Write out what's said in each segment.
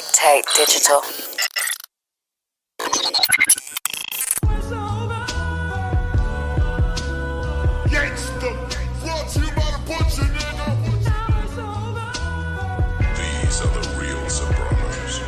Dictate Digital. Gangsta, brought to you by the butcher, nigga. These are the real Sopranos.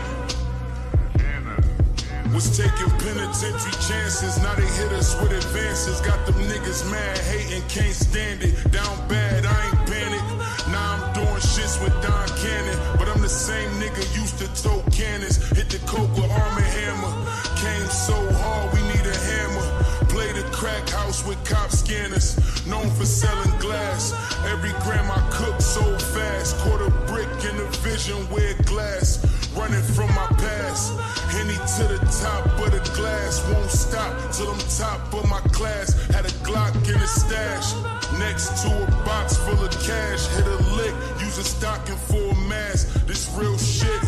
Was taking penitentiary chances, now they hit us with advances. Got them niggas mad, hating, can't stand it. Down bad, I ain't panic. Now I'm doing shits with Don Cannon, but I'm the same nigga used to tote cannons. Hit the coke with arm and hammer. Came so hard, we need a hammer. Play the crack house with cop scanners. Known for selling glass. Every gram I cook so fast. Quarter brick in the vision where glass. Running from my past. Henny to the top of the glass. Won't stop till I'm top of my class. Had a Glock in the stash. Next to a box full of cash. Hit a lick. Use a stocking for a mask. Real shit.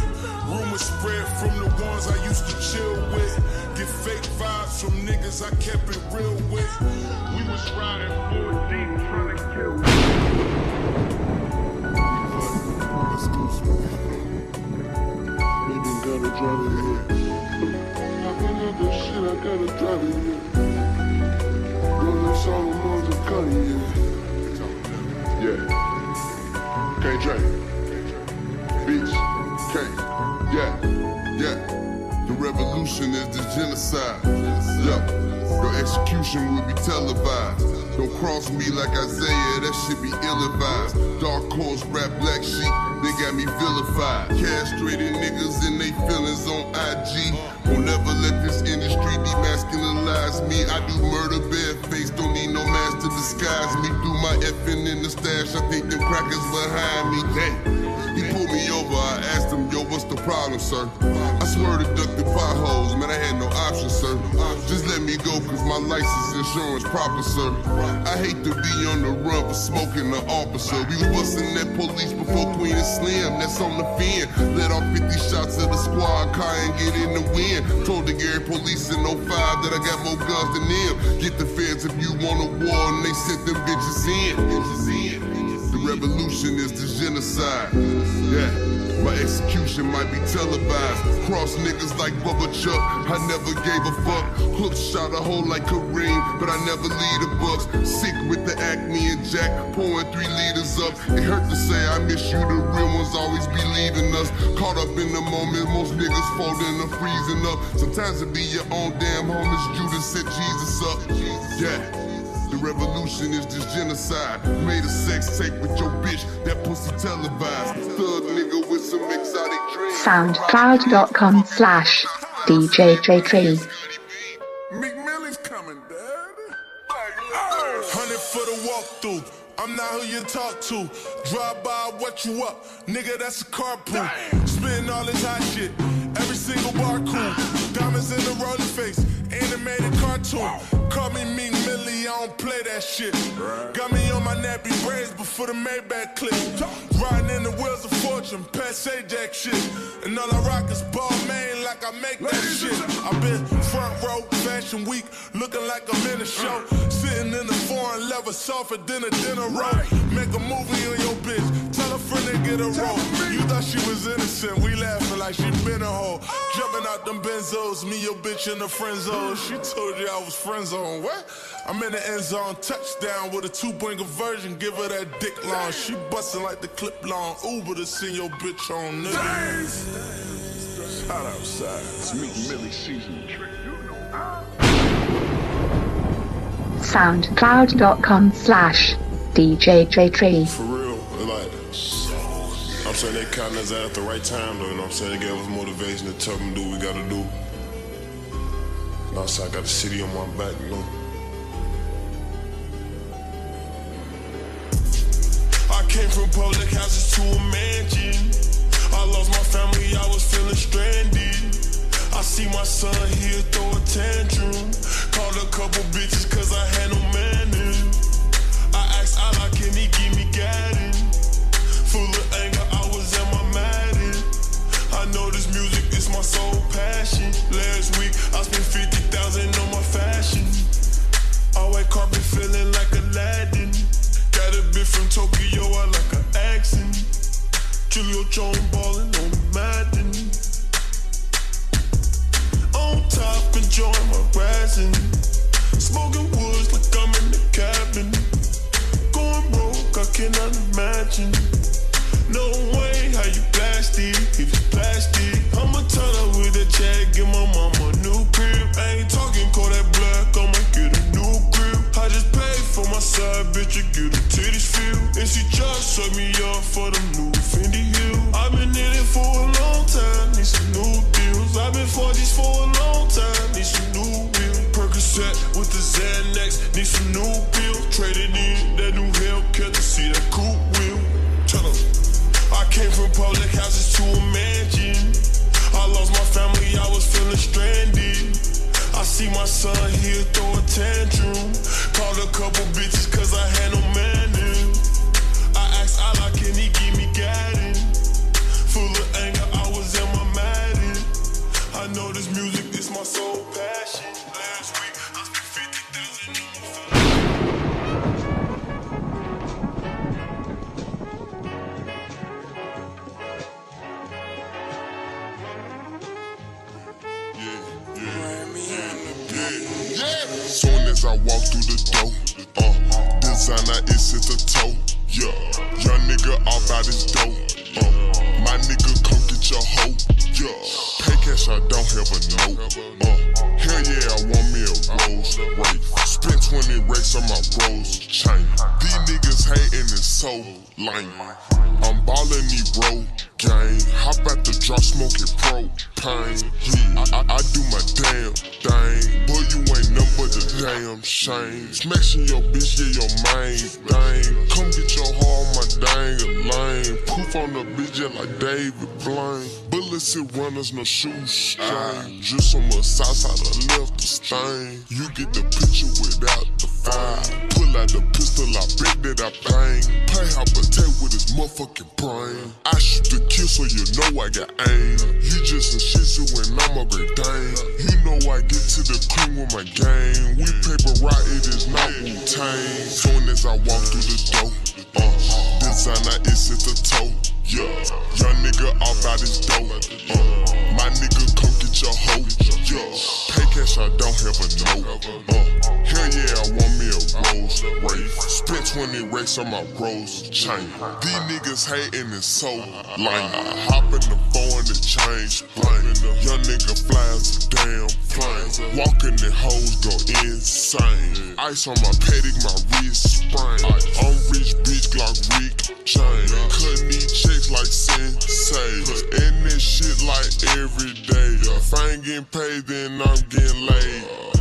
Rumors spread from the ones I used to chill with. Get fake vibes from niggas I kept it real with. We was riding full deep trying to kill. Me. Gotta drive here. I been this shit, I gotta drive here. Solomon's a cutting here. Yeah. Can't drink. Revolution is the genocide. Yeah. Your execution will be televised. Don't cross me like Isaiah, that should be ill-advised. Dark horse, rap black sheep, they got me vilified. Castrated niggas and they feelings on IG. Won't never let this industry demasculinize me. I do murder barefaced, don't need no mask to disguise me. Do my effing in the stash, I think them crackers behind me. Dang. He pulled me over, I asked him, yo, what's the problem, sir? I swear to duck the potholes, man, I had no option, sir. Just let me go, cause my license insurance proper, sir. I hate to be on the run for smoking the officer. We was busting that police before Queen and Slim, that's on the fin. Let off 50 shots of the squad car and get in the wind. Told the Gary police in 05 that I got more guns than them. Get the feds if you want a war, and they sent them bitches in. Bitches in. The revolution is the genocide. Yeah, my execution might be televised. Cross niggas like Bubba Chuck. I never gave a fuck. Hook shot a hole like Kareem, but I never lead the bucks. Sick with the acne and Jack, pouring three liters up. It hurt to say I miss you. The real ones always be leaving us. Caught up in the moment, most niggas folding or freezing up. Sometimes it be your own damn homies. Judas set Jesus up. Yeah. The revolution is this genocide. Made a sex tape with your bitch, that pussy televised. Thug nigga with some exotic dreams. soundcloud.com slash DJJ3. Meek Millie's coming, dad. Hundred for the walkthrough. I'm not who you talk to. Drive by, what you up? Nigga, that's a carpool. Spitting all this hot shit. Every single bar cool. Diamonds in the rolling face. Animated cartoon. Call me I don't play that shit. Got me on my nappy braids before the Maybach clip. Riding in the wheels of fortune, past Jack shit. And all I rock is ball main like I make that shit. I've been front row, fashion week, looking like I'm in a show. Sitting in the foreign leather, softer than a dinner roll. Make a movie on your bitch, tell a friend to get a roll. You thought she was innocent, we laughing like she been a hoe. Jumping out them benzos, me your bitch in the friend zone. She told you I was friend zone. What? I'm in the end zone, touchdown with a two point conversion. Give her that dick long. She bustin' like the clip long. Uber to send your bitch on nigga. Shout outside. It's Meek Millie season. soundcloud.com slash DJJ3. For real, like, I'm saying they counting us out at the right time, though. You know what I'm saying? They gave us motivation to tell them do what we gotta do. And also, I got the city on my back, you know. Came from public houses to a mansion. I lost my family, I was feeling stranded. I see my son here throw a tantrum. Called a couple bitches cause I had no manning. I asked Allah, can he give me guidance? Full of anger, I was at my madden. I know this music is my sole passion. Last week, I spent 50,000 on my fashion. I wake carpet feeling like Aladdin. Got a bit from Tokyo, I like an accent. Julio Jones ballin' on Madden. Set me up for the new Fendi Hill. I've been in it for a long time, need some new deals. I've been for these for a long time, need some new wheels. Percocet with the Xanax, need some new pills. Traded in that new Hellcat to see that cool wheel. Tell 'em. I came from public houses to a mansion. I lost my family, I was feeling stranded. I see my son here throw a tantrum. Called a couple bitches cause I had no Allah, can he me? Full of anger, I was in my madness. I know this music is my sole passion. Last week, I spent 50,000 on my phone. Soon as I walk through the door, uh, designer is at the toe. Yeah, young nigga off out his dough. Uh, my nigga come get your hoe. Yeah, pay cash I don't have a note. Uh, hell yeah, I want me a Rolls Royce. Spent 20 racks on my Rolls chain. These niggas hating is so lame. I'm ballin' the road game. Hop out the drop smoking propane. Yeah, I, I, I do my damn thing. Boy, you ain't nothing but damn shame. Smashing your bitch, yeah, your main thing. Come get your heart my dang lane. Poof on the bitch, yeah, like David Blaine. And runners, no shoes. Just so much side, I left the stain. You get the picture without the fine. Pull out the pistol, I bet that I bang. Pay how protect with his motherfucking brain. I shoot the kill so you know I got aim. You just a shit so when I'm a great dame. You know I get to the cream with my game. We paper right, it is not Wu Tang. Soon as I walk through the door, uh, designer is at the toe. Yeah, young nigga off out his dough. Uh, my nigga come get your hoe. Yeah, pay cash I don't have a note. Uh, 20 racks on my rose chain. These niggas hating is so lame. Hop in the phone and change plane. Young nigga flies a damn plane. Walking the hoes go insane. Ice on my paddock, my wrist sprain. I'm rich, bitch, Glock Rick chain. Cutting these checks like sensei. And this shit like every day. If I ain't getting paid, then I'm getting laid.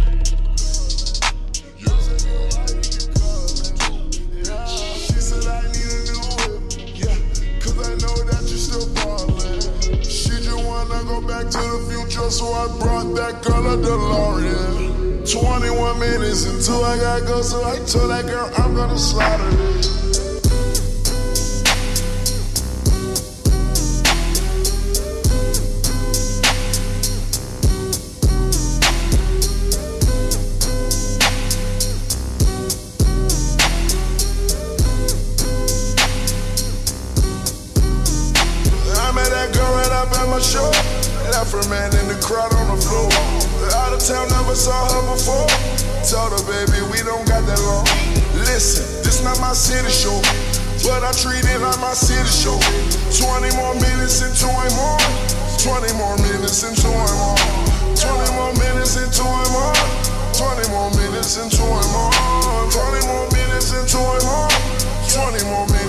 Wanna go back to the future, so I brought that girl a DeLorean. 21 minutes until I gotta go, so I told that girl I'm gonna slaughter it. Saw her before. Told her, baby, we don't got that long. Listen, this not my city show. But I treat it like my city show. 20 more minutes into I'm on. 20 more minutes into I'm on. 20 more minutes into I'm on. 20 more minutes into I'm on. 20 more minutes into I'm on. 20 more minutes.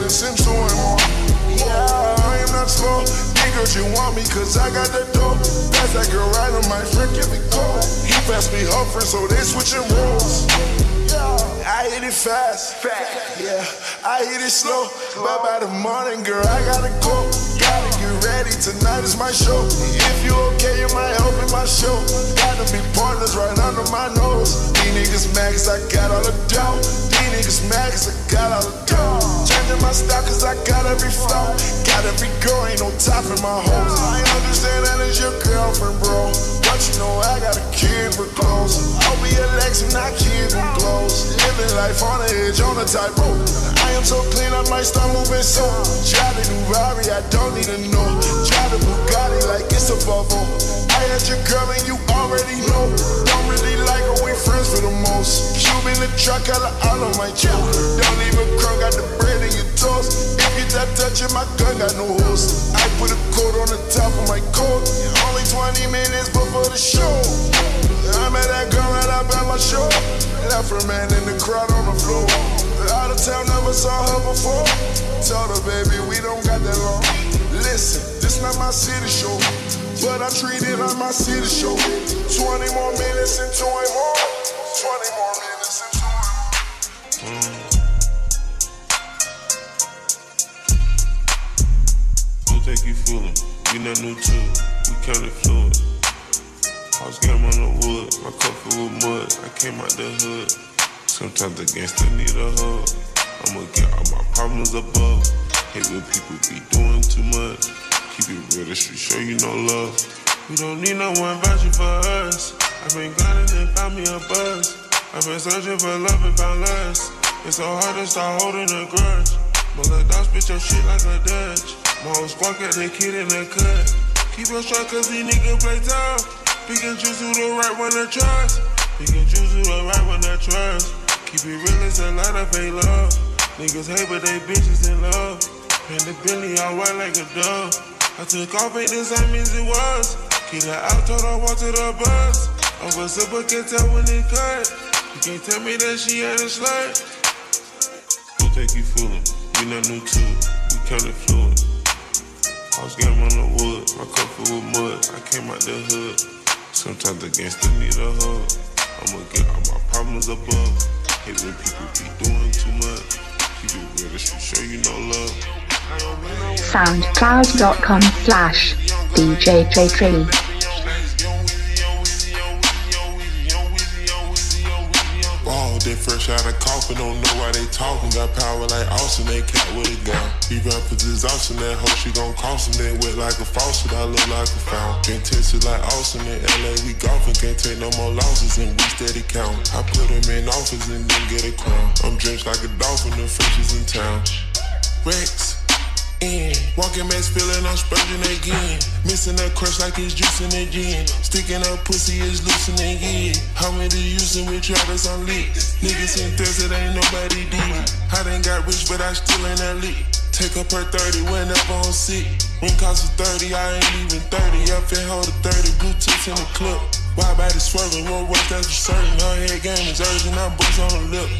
Yeah, I am not slow. Nigga, you want me cause I got the dough. Pass that girl right on my friend, give me go. He passed me friend, so they switching roles. I hit it fast, fast. Yeah, I hit it slow. But by the morning, girl, I gotta go. Gotta get ready, tonight is my show. If you okay, you might help in my show. Gotta be partners right under my nose. These niggas mad cause I got all the dough. These niggas mad cause I the dough. Changing my style cause I got every flow. Got every girl, ain't no top in my hoes. I ain't understand that is your girlfriend, bro. But you know I got a kid for clothes. I'll be a Lex and not kid with clothes. Living life on the edge, on the tightrope. I am so clean, I might start moving so. Drive the new Rari, I don't need to know. Drive the Bugatti like it's a Volvo. I had your girl and you already know. Don't really like her, we friends for the most. In the truck, color all on my chip. Don't even crunk, got the bread in your toast. If you that touching my gun, got no host. I put a coat on the top of my coat. Only 20 minutes, before the show. I met that girl right up at my show. Left her man in the crowd on the floor. Out of town, never saw her before. Told her, baby, we don't got that long. Listen, this not my city show, but I treat it like my city show. 20 more minutes and it more. 20 more minutes Fooling? We not new to it. We counted fluid. House game on the wood. My cup full with mud. I came out the hood. Sometimes the gangster need a hug. I'ma get all my problems above. Hate when people be doing too much. Keep it real, the street show you no love. We don't need no one vouching for us. I've been grinding and found me a buzz. I've been searching for love and found less. It's so hard to start holding a grudge. My little dog spit your shit like a Dutch. Whole squad got that kid in the cut. Keep it strong cause these niggas play tough. Pick and choose who the right one to trust. Pick choose who the right one to trust. Keep it real, it's a lot of fake love. Niggas hate but they bitches in love. And the Bentley all white like a dove. I took off, ain't the same as it was. Get her out, told her walk to the bus. Over super can tell when it cut. You can't tell me that she ain't a slut. Who take you fooling? We not new to it. We counted fluid. House game on the wood. My full with mud. I came out the hood. Sometimes the gangster need a hug. I'ma get all my problems above. Hate when people be doing too much. Keep it real, street show you no love. I soundcloud.com slash DJJ3. They fresh out of coffin, don't know why they talking. Got power like Austin, they cat with a gun. He rappers is Austin, that hoe she gon' cost him. They wet like a faucet, I look like a fountain. Can't like Austin in LA, we golfing. Can't take no more losses and we steady count. I put him in office and then get a crown. I'm drenched like a dolphin, the fishes in town. Rex, in. Walking back, spilling, I'm spurging again. Missing that crush like it's juicing again. Sticking up pussy is loosening again. How many using with Travis on lit? Niggas in thirst, it ain't nobody did. I done got rich, but I still ain't lit. Take up her 30 whenever I'm sick. When cost of 30, I ain't even 30. Up and hold a 30, Bluetooth in the clip. Why body swerving, won't work, that's for certain. Her head game is urgent, I'm bust on the lip.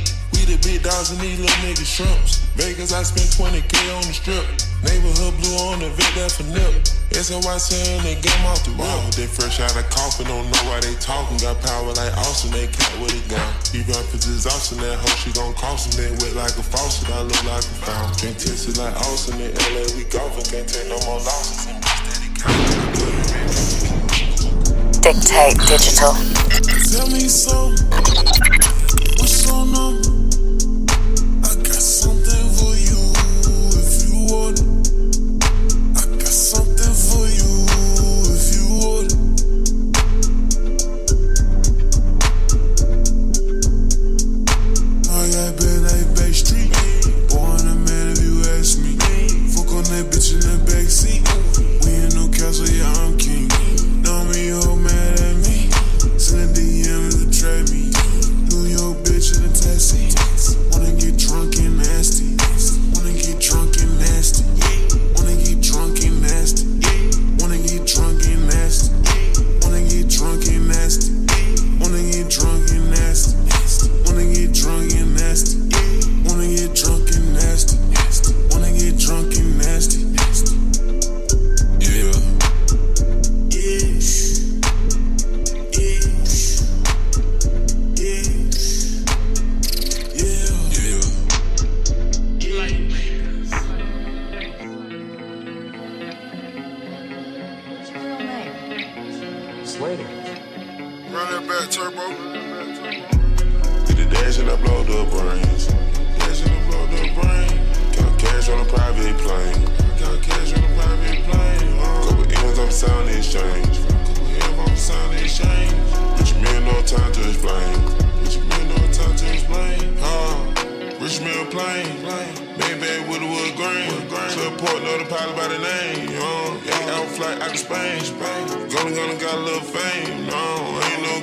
We the big dogs and these little niggas shrimps. Vegas, I spent 20k on the strip. Neighborhood blue on the vet, that for nip. SOY saying they game off the rip. They fresh out of coffin, don't know why they talking. Got power like Austin, they cat with a gun. He rappers is Austin, that hoe she gon' cost him. They wet like a faucet, I look like a fountain. Drink tested like Austin in LA, we golfing. Can't take no more losses. And we steady counting. Dictate Digital. Tell me so. What's your number?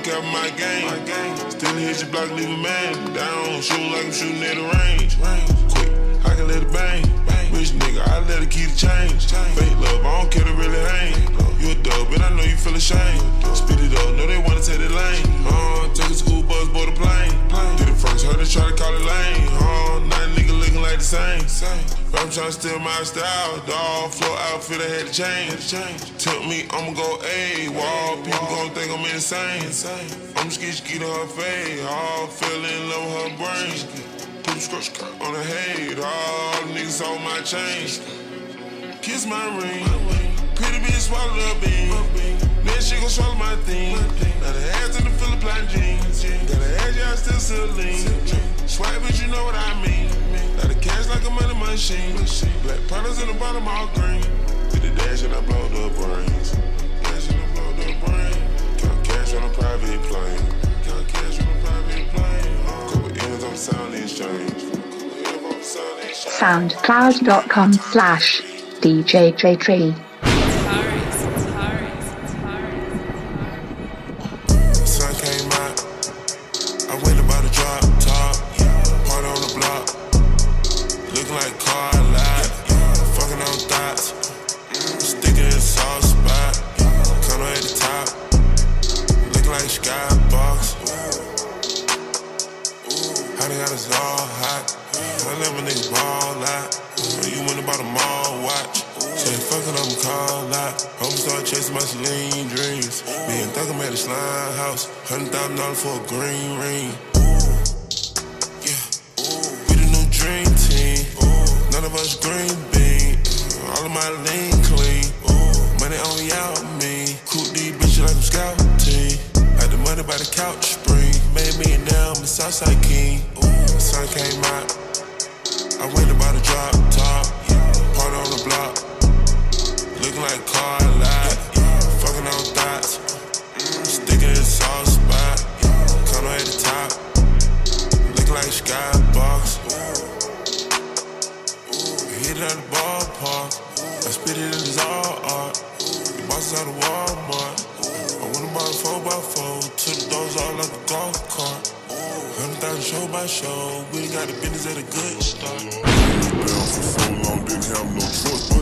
Ain't my game. Still hit your block, leave a man down. Shoot like I'm shooting at the range. Quick, I can let it bang rich nigga, I let her keep the change. Fake love, I don't care to really hang. You a dub, and I know you feel ashamed. Spit it up, know they wanna take the lane. Uh, take a school bus, board a plane. Do it first, heard they try to call it lane. Uh, nine nigga looking like the same. But I'm tryna steal my style, dog. Flow outfit, I had to change. Tell me I'ma go A wall, people gon' think I'm insane. I'm skitch, get her face, All fell in love with her brain on her head. All niggas on my chain. Kiss my ring. Pretty bitch swallow the bean. Then she gon' swallow my thing. Got her ass in the Philipp Plein jeans. Got her ass, y'all still saline. Swipe, but you know what I mean. Got the cash like a money machine. Black products in the bottom all green. Did the dash and I blow the brains. Dash and I blow the brain. Count cash on a private plane. Count cash on a soundcloud.com slash DJ Say fucking I'm call out. Home start chasing my Celine dreams. Me and Thugger made a slime house. Hundred thousand dollars for a green ring. Ooh, Yeah. Ooh. We the new dream team. Ooh. None of us green bean. All of my lean clean. Money only out me. Cool these bitches like I'm scouting. Had the money by the couch spring. Made me and now I'm a Southside King. Sun came out. I went about a drop top. Party on the block. Like car lot. Fucking on thoughts. Sticking in soft spot. Color at the top. Looking like skybox. Hit it out the ballpark. I spit it in this all art. The boss out of Walmart. I went about a 4x4. Took the doors all like a golf cart. Hundred thousand show by show. We got the business at a good start. down for so long, didn't have no choice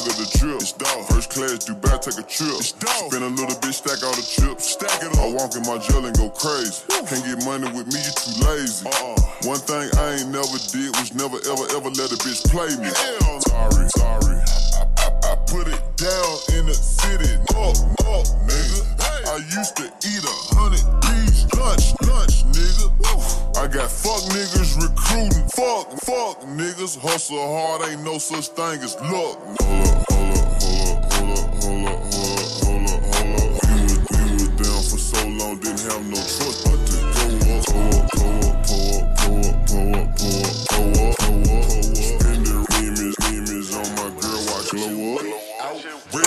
Balenciaga the drip. It's dog. First class, Dubai, take a trip. It's dog. Spend a little bit, stack all the chips. Stack it up. I walk in my jail and go crazy. Can't get money with me, you too lazy. Uh-uh. One thing I ain't never did was never ever ever let a bitch play me. Hell, sorry, sorry. I, I, I put it down in the city. Up, up, nigga. I used to eat a hundred I got fuck niggas recruiting. Fuck, fuck niggas. Hustle hard, ain't no such thing as luck. Hold up, hold up, hold up, hold up, hold up, hold up, hold up. We was, we was down for so long, didn't have no choice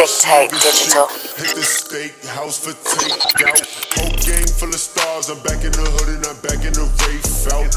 Dictate Digital. Hit the steak house for takeout. Whole game full of stars. I'm back in the hood and I'm back in the race out.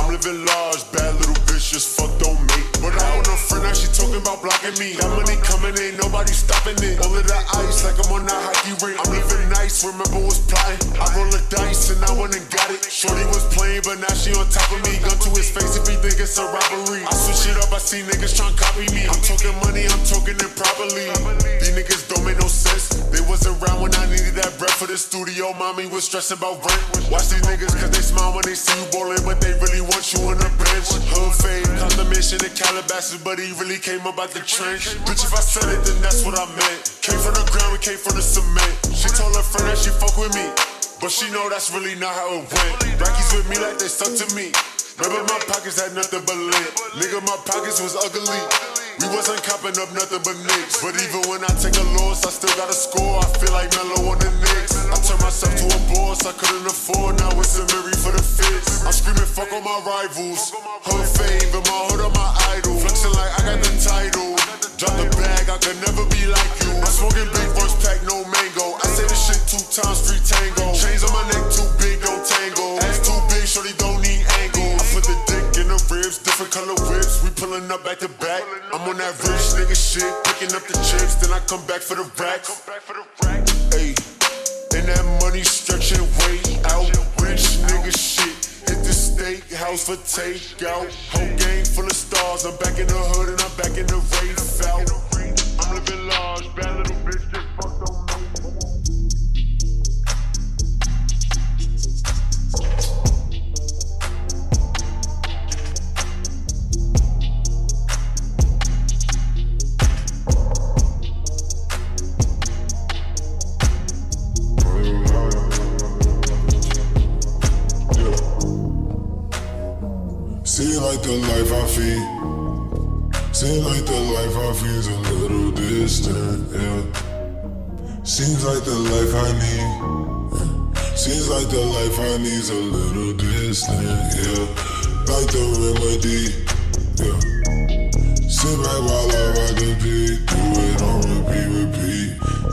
I'm living large, bad little bitch, just fuck don't make. But I own a friend, now she talking about blocking me. That money coming, ain't nobody stopping it. All of that ice, like I'm on that hockey rink. I'm living nice, remember was plotting. I roll the dice and I went and got it. Shorty was playing, but now she on top of me. Gun to his face if he think it's a robbery. I switch it up, I see niggas tryna copy me. I'm talking money, I'm talking it properly. These niggas don't make no sense. They was around when I needed that bread for the studio. Mommy was stressing about rent. Watch these niggas cause they smile when they see you ballin', but they really want you on the bench. Hood fade, condemnation in Calabasas, but he really came about the trench. Bitch, if I said it, then that's what I meant. Came from the ground, we came from the cement. She told her friend that she fuck with me. But she know that's really not how it went. Rockies with me like they stuck to me. Remember my pockets had nothing but lint. Nigga, my pockets was ugly. We wasn't copping up nothing but nicks. But even when I take a loss, I still got a score. I feel like Melo on the Knicks. I turned myself to a boss, I couldn't afford. Now it's Amiri for the fits. I'm screaming, fuck all my rivals. Her fame and my hood on my idol. Flexing like I got the title. Drop the bag, I could never be like you. I'm smoking big first pack, no mango. I say this shit two times, three tango. Chains on my neck too big, don't tango. Ass too big, shorty don't need angle. Put the dick in the ribs, different color whips. We pulling up back to back. I'm on that rich nigga shit, picking up the chips, then I come back for the racks. Hey, and that money stretching way out. Rich nigga shit. Hit the steakhouse for takeout. Whole game full of stars. I'm back in the hood and I'm back in the rave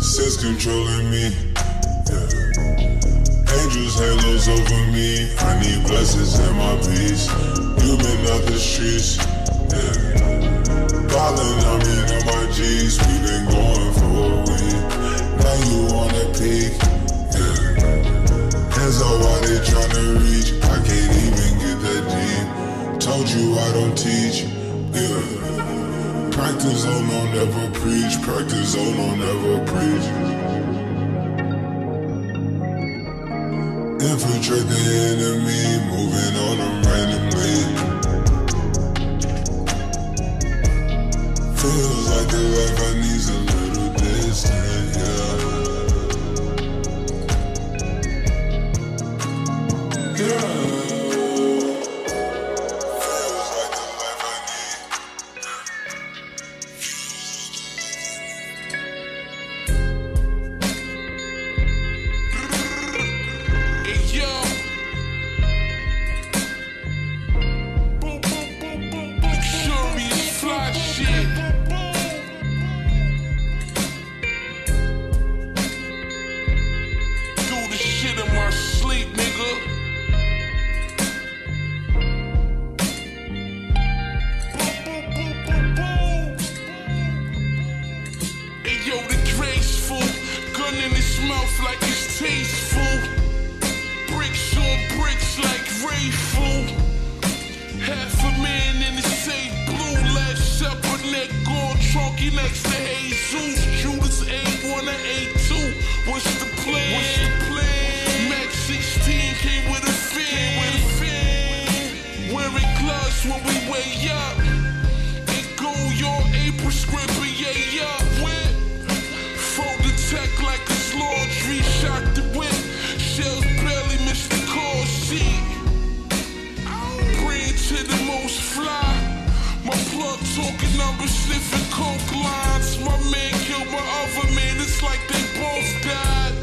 Sense controlling me, yeah. Angels halos over me. I need blessings in my peace. You been out the streets, yeah. Ballin', I on my G's. We been going for a week. Now you wanna peak, yeah. Hands up while they tryna reach. I can't even get that deep. Told you I don't teach, yeah. Practice on, no never preach. Practice on, no never preach. Infiltrate the enemy, moving on them randomly. Feels like the life I need's a little distant, yeah. Yeah. Trunky next to Jesus. Judas A1 or A2. What's the plan? What's the plan? Max 16 came with a fin. With a fin. Wearing gloves when we talking numbers, sniffing coke lines. My man killed my other man, it's like they both died.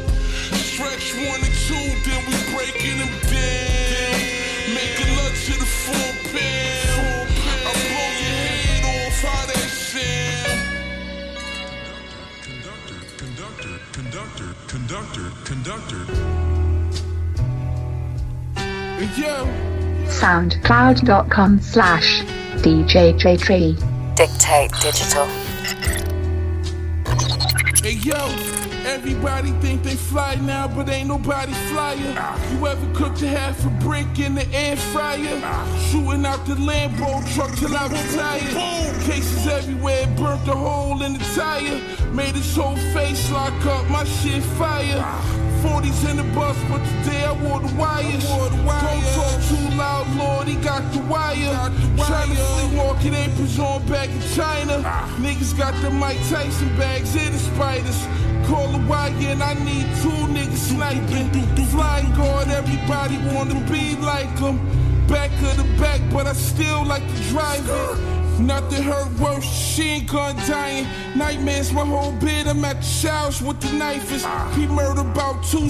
Stretch one and two, then we breaking them down. Making love to the full pound. I blow your head off, how that sound? Conductor, conductor, conductor, conductor, conductor. Yo. soundcloud.com slash djj3 Dictate Digital. Hey yo, everybody think they fly now, but ain't nobody flyer. You ever cooked a half a brick in the air fryer? Shooting out the Lambo truck till I was tired. Cases everywhere, burnt a hole in the tire. Made his whole face lock up, my shit fire. 40s in the bus, but today I wore the wires. Don't talk too loud, Lord, he got the wire. Trying to sleepwalk in aprons on back in China. Niggas got the Mike Tyson bags and the spiders. Call the wire and I need two niggas sniping. Flygod, everybody wanna be like him. Back of the back, but I still like to drive it. Nothing hurt worse, she ain't gun dying. Nightmares, my whole bed, I'm at the showers with the knife. He murdered about two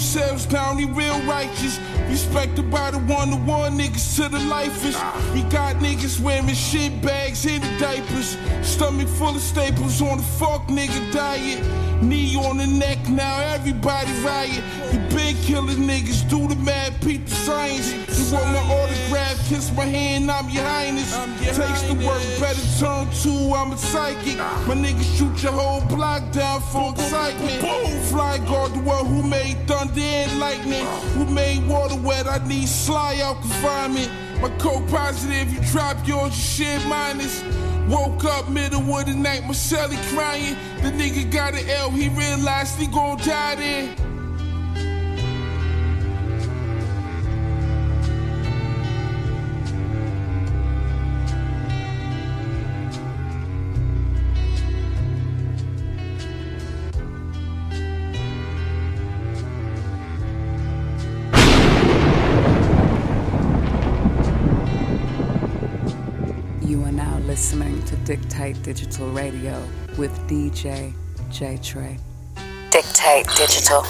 down, he real righteous. Respected by the one to one niggas to the lifers. We got niggas wearing shit bags in the diapers. Stomach full of staples on the fuck nigga diet. Knee on the neck, now everybody riot. You been killing niggas, do the mad, Pete the science. You want my autograph, kiss my hand, I'm your highness. Takes the work, better turn two, I'm a psychic. My niggas shoot your whole block down for excitement. Boom, Flygod, the one who made thunder and lightning. Who made water wet, I need sly out confinement. My coke positive, you drop yours, you shit minus. Woke up middle of the night, Marcelli crying. The nigga got an L, he realized he gon' die then. Dictate Digital Radio with DJ J Trey. Dictate Digital.